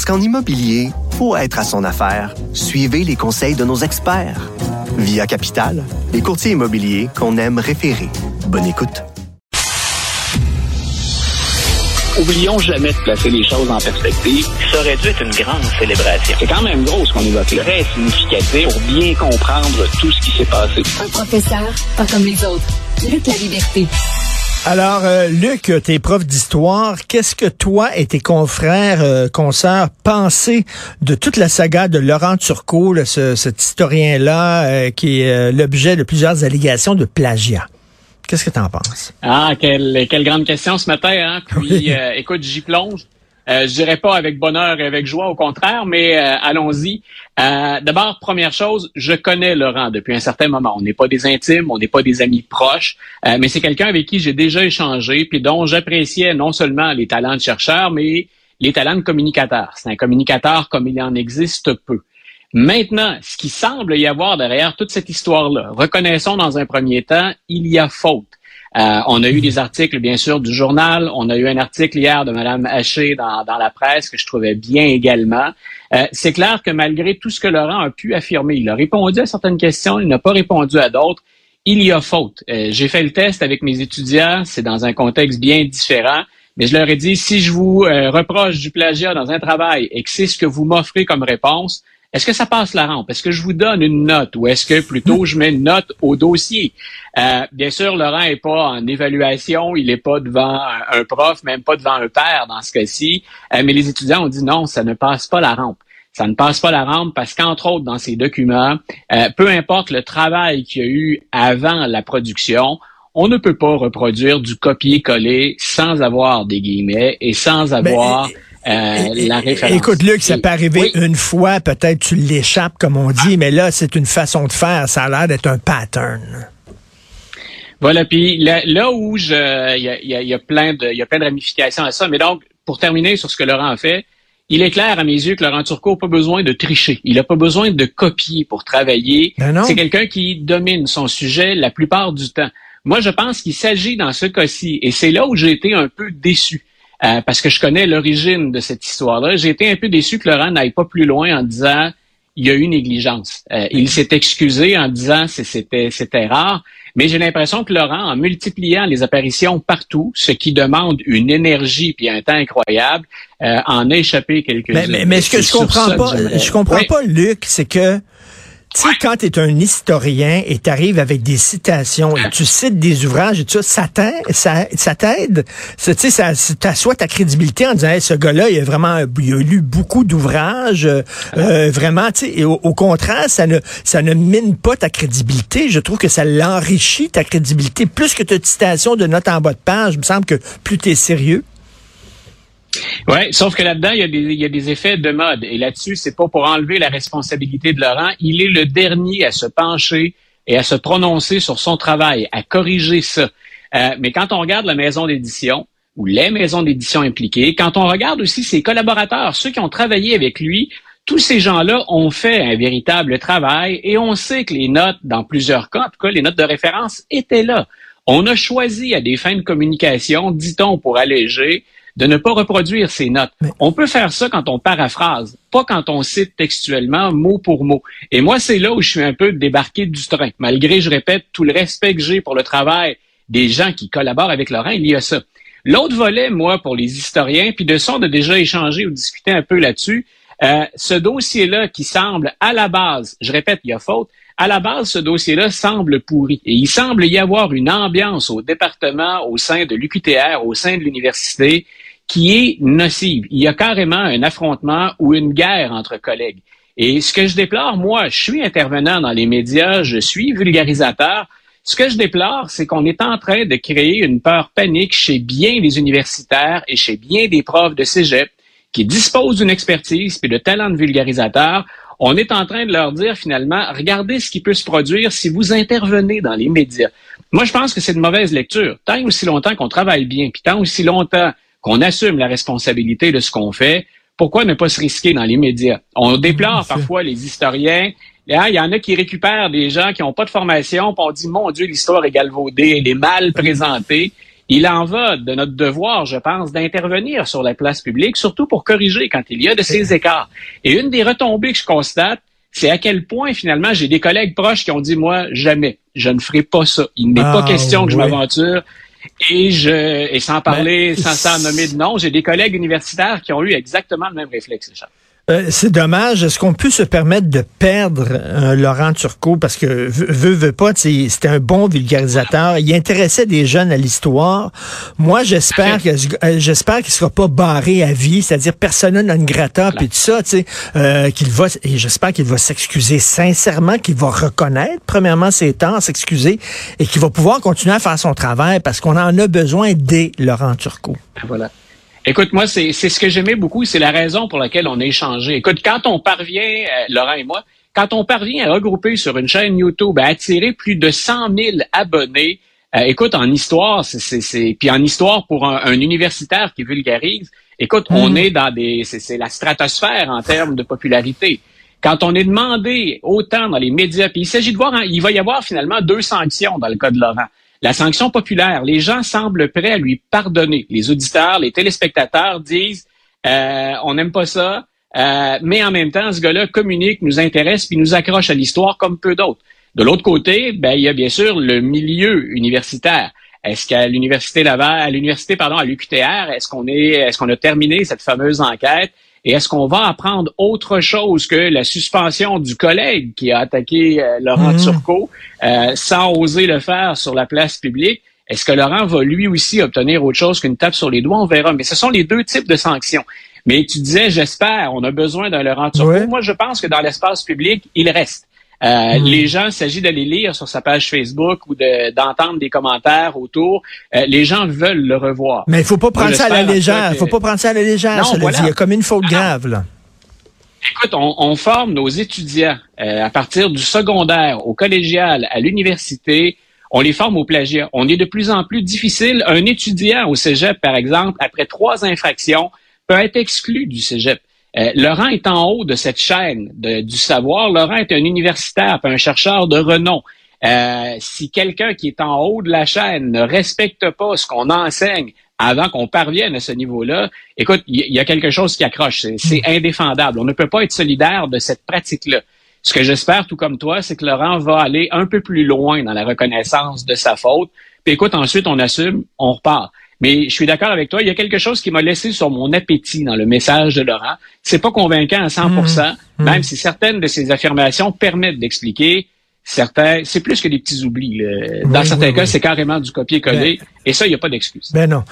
Parce qu'en immobilier, pour être à son affaire, suivez les conseils de nos experts. Via Capital, les courtiers immobiliers qu'on aime référer. Bonne écoute. Oublions jamais de placer les choses en perspective. Ça aurait dû être une grande célébration. C'est quand même gros ce qu'on évoque là. Très significatif pour bien comprendre tout ce qui s'est passé. Un professeur, pas comme les autres. Luc la liberté. Alors, euh, Luc, t'es prof d'histoire. Qu'est-ce que toi et tes confrères, euh, consoeurs, pensez de toute la saga de Laurent Turcot, là, ce, cet historien-là, euh, qui est euh, l'objet de plusieurs allégations de plagiat? Qu'est-ce que t'en penses? Ah, quelle, quelle grande question ce matin. Hein? Puis, euh, écoute, j'y plonge. Euh, je dirais pas avec bonheur et avec joie, au contraire, mais euh, allons-y. Euh, D'abord, première chose, je connais Laurent depuis un certain moment. On n'est pas des intimes, on n'est pas des amis proches, euh, mais c'est quelqu'un avec qui j'ai déjà échangé, puis dont j'appréciais non seulement les talents de chercheur, mais les talents de communicateur. C'est un communicateur comme il en existe peu. Maintenant, ce qui semble y avoir derrière toute cette histoire-là, reconnaissons dans un premier temps, il y a faute. Euh, on a eu des articles, bien sûr, du journal. On a eu un article hier de Mme Haché dans, la presse que je trouvais bien également. Euh, c'est clair que malgré tout ce que Laurent a pu affirmer, il a répondu à certaines questions, il n'a pas répondu à d'autres. Il y a faute. Euh, J'ai fait le test avec mes étudiants. C'est dans un contexte bien différent. Mais je leur ai dit, si je vous reproche du plagiat dans un travail et que c'est ce que vous m'offrez comme réponse, est-ce que ça passe la rampe? Est-ce que je vous donne une note ou est-ce que plutôt je mets une note au dossier? Euh, bien sûr, Laurent n'est pas en évaluation, il n'est pas devant un prof, même pas devant un père dans ce cas-ci, euh, mais les étudiants ont dit non, ça ne passe pas la rampe. Ça ne passe pas la rampe parce qu'entre autres, dans ces documents, euh, peu importe le travail qu'il y a eu avant la production, on ne peut pas reproduire du copier-coller sans avoir des guillemets et sans avoir... Mais, la référence. Écoute, Luc, ça Et- peut arriver oui. une fois, peut-être tu l'échappes, comme on dit, mais là, c'est une façon de faire. Ça a l'air d'être un pattern. Voilà, puis là, là où je, il y a, il y a- il y a plein de, y a plein de ramifications à ça. Mais donc, pour terminer sur ce que Laurent a fait, il est clair à mes yeux que Laurent Turcot n'a pas besoin de tricher. Il n'a pas besoin de copier pour travailler. Ben. C'est quelqu'un qui domine son sujet la plupart du temps. Moi, je pense qu'il s'agit dans ce cas-ci, et c'est là où j'ai été un peu déçu. Euh, parce que je connais l'origine de cette histoire-là. J'ai été un peu déçu que Laurent n'aille pas plus loin en disant il y a eu négligence. Euh, il s'est excusé en disant que c'était c'était rare, mais j'ai l'impression que Laurent, en multipliant les apparitions partout, ce qui demande une énergie puis un temps incroyable, euh, en a échappé quelques-unes. Mais, mais, mais ce que je comprends ça pas, je comprends Oui. pas, Luc, c'est que tu sais, quand tu es un historien et tu arrives avec des citations et tu cites des ouvrages et tout ça, ça t'aide, Tu sais, ça, t'assoit ta crédibilité en disant, Hey, ce gars-là, il a vraiment, il a lu beaucoup d'ouvrages, euh, euh, vraiment, tu et au, contraire, ça ne, mine pas ta crédibilité. Je trouve que ça l'enrichit, ta crédibilité. Plus que de citations de notes en bas de page, il me semble que plus tu es sérieux. Oui, sauf que là-dedans, il y, a des, effets de mode. Et là-dessus, c'est pas pour enlever la responsabilité de Laurent. Il est le dernier à se pencher et à se prononcer sur son travail, à corriger ça. Euh, mais quand on regarde la maison d'édition ou les maisons d'édition impliquées, quand on regarde aussi ses collaborateurs, ceux qui ont travaillé avec lui, tous ces gens-là ont fait un véritable travail et on sait que les notes, dans plusieurs cas, en tout cas, les notes de référence étaient là. On a choisi à des fins de communication, dit-on pour alléger, de ne pas reproduire ces notes. On peut faire ça quand on paraphrase, pas quand on cite textuellement mot pour mot. Et moi, c'est là où je suis un peu débarqué du train. Malgré, je répète, tout le respect que j'ai pour le travail des gens qui collaborent avec Laurent, il y a ça. L'autre volet, moi, pour les historiens, puis de ça, on a déjà échangé ou discuté un peu là-dessus, euh, ce dossier-là qui semble à la base, je répète, il y a faute, à la base, ce dossier-là semble pourri. Et il semble y avoir une ambiance au département, au sein de l'UQTR, au sein de l'université, qui est nocive. Il y a carrément un affrontement ou une guerre entre collègues. Et ce que je déplore, moi, je suis intervenant dans les médias, je suis vulgarisateur. Ce que je déplore, c'est qu'on est en train de créer une peur panique chez bien des universitaires et chez bien des profs de cégep qui disposent d'une expertise puis de talents de vulgarisateurs, on est en train de leur dire finalement, regardez ce qui peut se produire si vous intervenez dans les médias. Moi, je pense que c'est une mauvaise lecture. Tant aussi longtemps qu'on travaille bien, puis tant aussi longtemps qu'on assume la responsabilité de ce qu'on fait, pourquoi ne pas se risquer dans les médias? On déplore parfois les historiens. Il y en a qui récupèrent des gens qui n'ont pas de formation, puis on dit, mon Dieu, l'histoire est galvaudée, elle est mal présentée. Il en va de notre devoir, je pense, d'intervenir sur la place publique, surtout pour corriger quand il y a de ces écarts. Et une des retombées que je constate, c'est à quel point finalement j'ai des collègues proches qui ont dit moi jamais, je ne ferai pas ça. Il n'est pas Ah, question que je m'aventure. Et je et sans parler, Ben, sans, sans nommer de nom, j'ai des collègues universitaires qui ont eu exactement le même réflexe, Richard. Euh, c'est dommage. Est-ce qu'on peut se permettre de perdre euh, Laurent Turcot? Parce que veut, veut, pas, tu sais, c'était un bon vulgarisateur. Il intéressait des jeunes à l'histoire. Moi, j'espère que euh, j'espère qu'il sera pas barré à vie, c'est-à-dire persona non grata puis tout ça, tu sais, euh, qu'il va et j'espère qu'il va s'excuser sincèrement, qu'il va reconnaître premièrement ses torts, s'excuser et qu'il va pouvoir continuer à faire son travail parce qu'on en a besoin dès Laurent Turcot. Voilà. Écoute, moi, c'est c'est ce que j'aimais beaucoup, c'est la raison pour laquelle on a échangé. Écoute, quand on parvient, euh, Laurent et moi, quand on parvient à regrouper sur une chaîne YouTube, à attirer plus de 100 000 abonnés, euh, écoute, en histoire, c'est- c'est c'est- puis en histoire pour un, un universitaire qui vulgarise, écoute, on est dans des, c'est c'est la stratosphère en termes de popularité. Quand on est demandé autant dans les médias, puis il s'agit de voir, hein, il va y avoir finalement deux sanctions dans le cas de Laurent. La sanction populaire, les gens semblent prêts à lui pardonner. Les auditeurs, les téléspectateurs disent euh, on n'aime pas ça, euh, mais en même temps, ce gars-là communique, nous intéresse, puis nous accroche à l'histoire comme peu d'autres. De l'autre côté, ben, il y a bien sûr le milieu universitaire. Est-ce qu'à l'université Laval, à l'université pardon, à l'UQTR, est-ce qu'on est, est-ce qu'on a terminé cette fameuse enquête? Et est-ce qu'on va apprendre autre chose que la suspension du collègue qui a attaqué euh, Laurent Mhm. Turcot euh, sans oser le faire sur la place publique? Est-ce que Laurent va lui aussi obtenir autre chose qu'une tape sur les doigts? On verra. Mais ce sont les deux types de sanctions. Mais tu disais, j'espère, on a besoin d'un Laurent Turcot. Moi, je pense que dans l'espace public, il reste. Euh, Mm. Les gens, il s'agit d'aller lire sur sa page Facebook ou de- d'entendre des commentaires autour. Euh, les gens veulent le revoir. Mais il faut pas prendre ça à la légère. Il faut pas prendre ça à la légère. Non, voilà. dit. Il y a comme une faute grave là. Écoute, on, on forme nos étudiants euh, à partir du secondaire, au collégial, à l'université. On les forme au plagiat. On est de plus en plus difficile. Un étudiant au cégep, par exemple, après trois infractions, peut être exclu du cégep. Euh, Laurent est en haut de cette chaîne de- du savoir. Laurent est un universitaire, un chercheur de renom. Euh, si quelqu'un qui est en haut de la chaîne ne respecte pas ce qu'on enseigne avant qu'on parvienne à ce niveau-là, écoute, il y, y a quelque chose qui accroche. C'est c'est indéfendable. On ne peut pas être solidaire de cette pratique-là. Ce que j'espère, tout comme toi, c'est que Laurent va aller un peu plus loin dans la reconnaissance de sa faute. Puis écoute, ensuite, on assume, on repart. Mais je suis d'accord avec toi, il y a quelque chose qui m'a laissé sur mon appétit dans le message de Laurent. C'est pas convaincant à 100%, même si certaines de ses affirmations permettent d'expliquer certains, c'est plus que des petits oublis. là. Dans Oui, certains oui, cas, oui. c'est carrément du copier-coller. Et ça, il n'y a pas d'excuse. Ben non.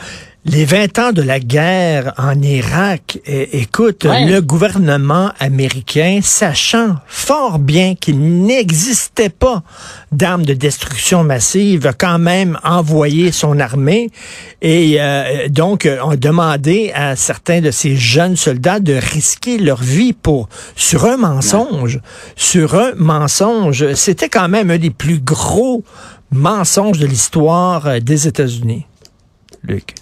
Les 20 ans de la guerre en Irak, é- écoute, Ouais. le gouvernement américain, sachant fort bien qu'il n'existait pas d'armes de destruction massive, a quand même envoyé son armée et euh, donc euh, ont demandé à certains de ces jeunes soldats de risquer leur vie pour sur un mensonge, sur un mensonge. C'était quand même un des plus gros mensonges de l'histoire euh, des États-Unis. Luc.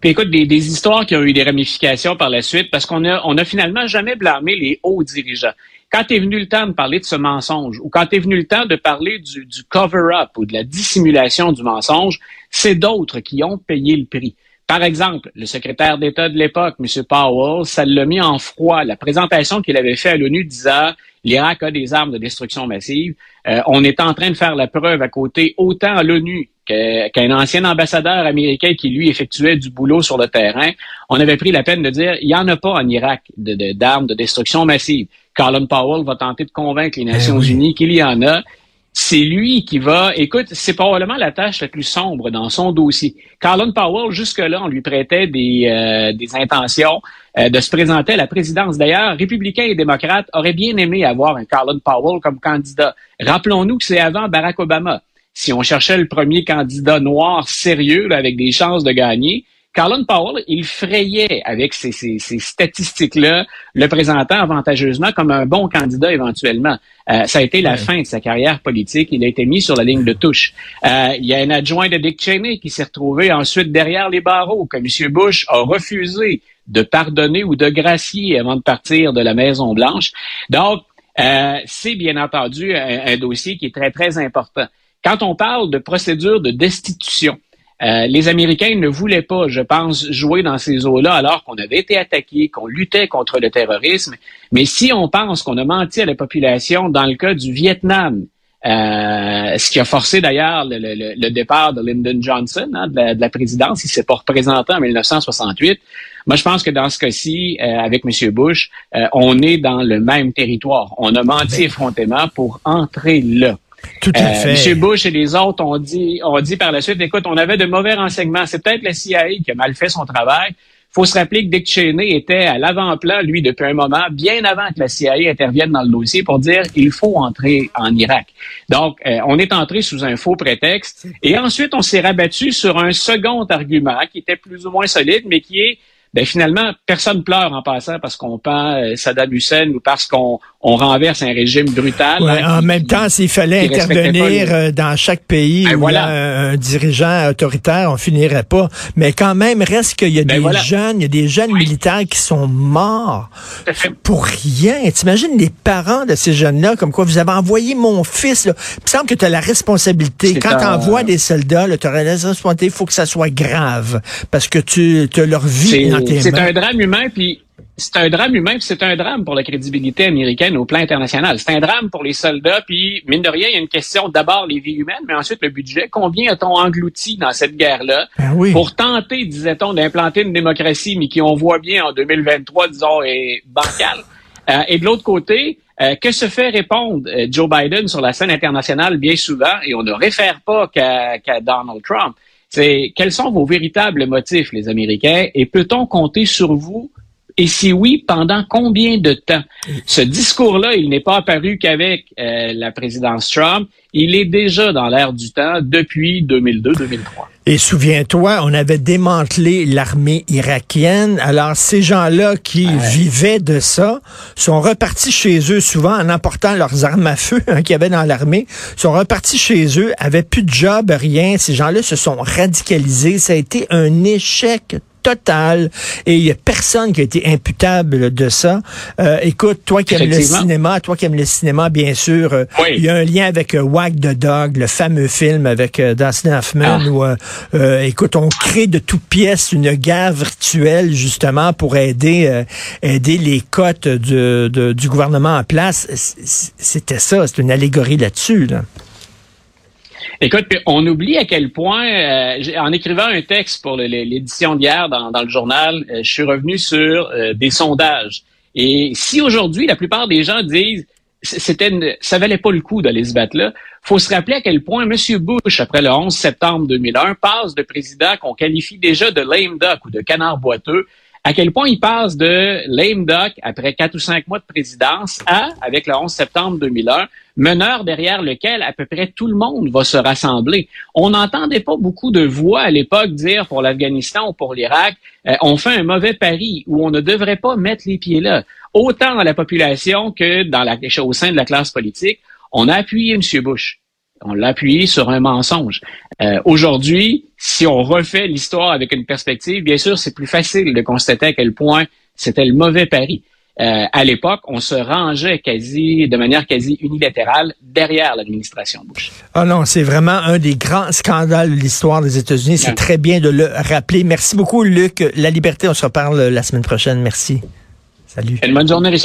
Puis écoute, des, histoires qui ont eu des ramifications par la suite, parce qu'on a, on a finalement jamais blâmé les hauts dirigeants. Quand est venu le temps de parler de ce mensonge, ou quand est venu le temps de parler du, du cover-up ou de la dissimulation du mensonge, c'est d'autres qui ont payé le prix. Par exemple, le secrétaire d'État de l'époque, M. Powell, ça l'a mis en froid. La présentation qu'il avait faite à l'ONU disant l'Irak a des armes de destruction massive. Euh, on est en train de faire la preuve à côté autant à l'ONU qu'un ancien ambassadeur américain qui, lui, effectuait du boulot sur le terrain. On avait pris la peine de dire il n'y en a pas en Irak de- de- d'armes de, destruction massive. Colin Powell va tenter de convaincre les Nations oui. Unies qu'il y en a. C'est lui qui va, écoute, c'est probablement la tâche la plus sombre dans son dossier. Colin Powell, jusque-là, on lui prêtait des, euh, intentions euh, de se présenter à la présidence. D'ailleurs, républicains et démocrates auraient bien aimé avoir un Colin Powell comme candidat. Rappelons-nous que c'est avant Barack Obama. Si on cherchait le premier candidat noir sérieux avec des chances de gagner, Colin Powell, il frayait avec ces, ces, ces statistiques-là, le présentant avantageusement comme un bon candidat éventuellement. Euh, ça a été la fin de sa carrière politique. Il a été mis sur la ligne de touche. Euh, il y a un adjoint de Dick Cheney qui s'est retrouvé ensuite derrière les barreaux, que M. Bush a refusé de pardonner ou de gracier avant de partir de la Maison-Blanche. Donc, euh, c'est bien entendu un, un dossier qui est très, très important. Quand on parle de procédure de destitution, euh, les Américains ne voulaient pas, je pense, jouer dans ces eaux-là alors qu'on avait été attaqué, qu'on luttait contre le terrorisme. Mais si on pense qu'on a menti à la population dans le cas du Vietnam, euh, ce qui a forcé d'ailleurs le, le, le, départ de Lyndon Johnson hein, de, la, de, la, présidence, il s'est pas représenté en 1968. Moi, je pense que dans ce cas-ci, euh, avec M. Bush, euh, on est dans le même territoire. On a menti effrontément pour entrer là. Tout à fait. Euh, M. Bush et les autres ont dit, ont dit par la suite, écoute, on avait de mauvais renseignements. C'est peut-être la CIA qui a mal fait son travail. faut se rappeler que Dick Cheney était à l'avant-plan, lui, depuis un moment, bien avant que la CIA intervienne dans le dossier pour dire il faut entrer en Irak. Donc, euh, on est entré sous un faux prétexte. Et ensuite, on s'est rabattu sur un second argument qui était plus ou moins solide, mais qui est ben finalement, personne pleure en passant parce qu'on pend euh, Saddam Hussein ou parce qu'on on renverse un régime brutal. Ouais, hein, en qui, même temps, s'il fallait intervenir les... dans chaque pays ben où voilà. a un dirigeant autoritaire, on finirait pas. Mais quand même, reste qu'il y a ben des voilà. jeunes, il y a des jeunes oui. militaires qui sont morts pour rien. T'imagines les parents de ces jeunes-là, comme quoi vous avez envoyé mon fils. Là. Il me semble que tu as la responsabilité. Quand tu envoies des soldats, tu as la responsabilité, il faut que ça soit grave parce que tu as leur vie. C'est un drame humain, puis c'est un drame humain, puis c'est un drame pour la crédibilité américaine au plan international. C'est un drame pour les soldats, puis mine de rien, il y a une question d'abord les vies humaines, mais ensuite le budget. Combien a-t-on englouti dans cette guerre-là ben oui. pour tenter, disait-on, d'implanter une démocratie, mais qui on voit bien en 2023, disons, est bancale? Euh, et de l'autre côté, euh, que se fait répondre euh, Joe Biden sur la scène internationale bien souvent, et on ne réfère pas qu'à qu Donald Trump? C'est quels sont vos véritables motifs, les Américains, et peut-on compter sur vous? Et si oui, pendant combien de temps? Ce discours-là, il n'est pas apparu qu'avec euh, la présidence Trump. Il est déjà dans l'air du temps depuis 2002-2003. Et souviens-toi, on avait démantelé l'armée irakienne. Alors, ces gens-là qui ouais. vivaient de ça sont repartis chez eux souvent en emportant leurs armes à feu hein, qu'il y avait dans l'armée, sont repartis chez eux, avaient plus de job, rien. Ces gens-là se sont radicalisés. Ça a été un échec total et il y a personne qui a été imputable de ça. Euh, écoute, toi qui aimes le cinéma, toi qui aimes le cinéma, bien sûr, euh, oui. il y a un lien avec euh, Wag the Dog, le fameux film avec euh, Dustin Hoffman ah. où, euh, écoute, on crée de toutes pièces une guerre virtuelle justement pour aider aider les cotes de, du gouvernement en place. C'était ça, c'est une allégorie là-dessus. Là. Écoute, on oublie à quel point, euh, en écrivant un texte pour l'édition d'hier dans, dans, le journal, euh, je suis revenu sur euh, des sondages. Et si aujourd'hui, la plupart des gens disent c'était ça valait pas le coup d'aller se battre là, faut se rappeler à quel point M. Bush, après le 11 septembre 2001, passe de président qu'on qualifie déjà de lame duck ou de canard boiteux à quel point il passe de lame duck après quatre ou cinq mois de présidence à, avec le 11 septembre 2001, meneur derrière lequel à peu près tout le monde va se rassembler? On n'entendait pas beaucoup de voix à l'époque dire pour l'Afghanistan ou pour l'Irak, euh, on fait un mauvais pari ou on ne devrait pas mettre les pieds là. Autant dans la population que dans la, au sein de la classe politique, on a appuyé M. Bush. On l'a appuyé sur un mensonge. Euh, Aujourd'hui, si on refait l'histoire avec une perspective, bien sûr, c'est plus facile de constater à quel point c'était le mauvais pari. Euh, à l'époque, on se rangeait quasi, de manière quasi unilatérale derrière l'administration Bush. Ah non, c'est vraiment un des grands scandales de l'histoire des États-Unis. C'est très bien de le rappeler. Merci beaucoup, Luc. La liberté, on se reparle la semaine prochaine. Merci. Salut. Une bonne journée, Richard.